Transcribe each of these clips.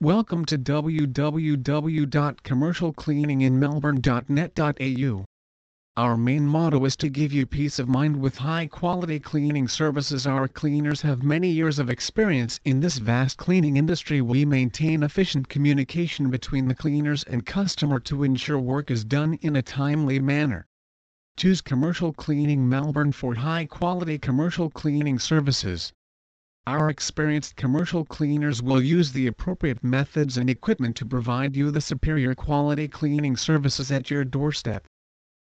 Welcome to www.commercialcleaninginmelbourne.net.au. Our main motto is to give you peace of mind with high-quality cleaning services. Our cleaners have many years of experience in this vast cleaning industry. We maintain efficient communication between the cleaners and customer to ensure work is done in a timely manner. Choose Commercial Cleaning Melbourne for high-quality commercial cleaning services. Our experienced commercial cleaners will use the appropriate methods and equipment to provide you the superior quality cleaning services at your doorstep.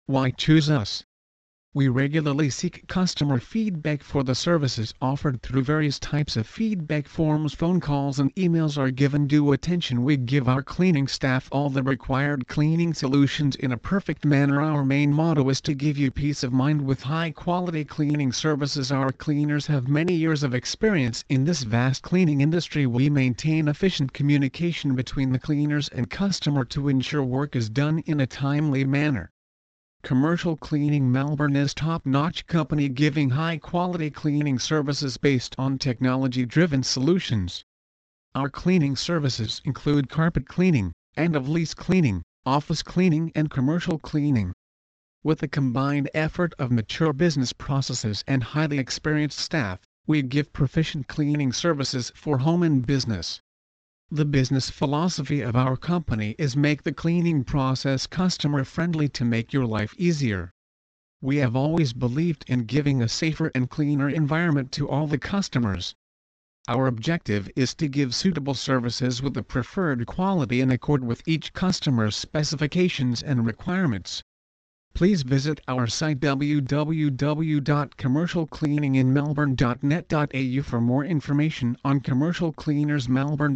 Why choose us? We regularly seek customer feedback for the services offered through various types of feedback forms. Phone calls and emails are given due attention. We give our cleaning staff all the required cleaning solutions in a perfect manner. Our main motto is to give you peace of mind with high quality cleaning services. Our cleaners have many years of experience in this vast cleaning industry. We maintain efficient communication between the cleaners and customer to ensure work is done in a timely manner. Commercial Cleaning Melbourne is top-notch company giving high-quality cleaning services based on technology-driven solutions. Our cleaning services include carpet cleaning, end-of-lease cleaning, office cleaning and commercial cleaning. With a combined effort of mature business processes and highly experienced staff, we give proficient cleaning services for home and business. The business philosophy of our company is make the cleaning process customer friendly to make your life easier. We have always believed in giving a safer and cleaner environment to all the customers. Our objective is to give suitable services with the preferred quality in accord with each customer's specifications and requirements. Please visit our site www.commercialcleaninginmelbourne.net.au for more information on Commercial Cleaners Melbourne.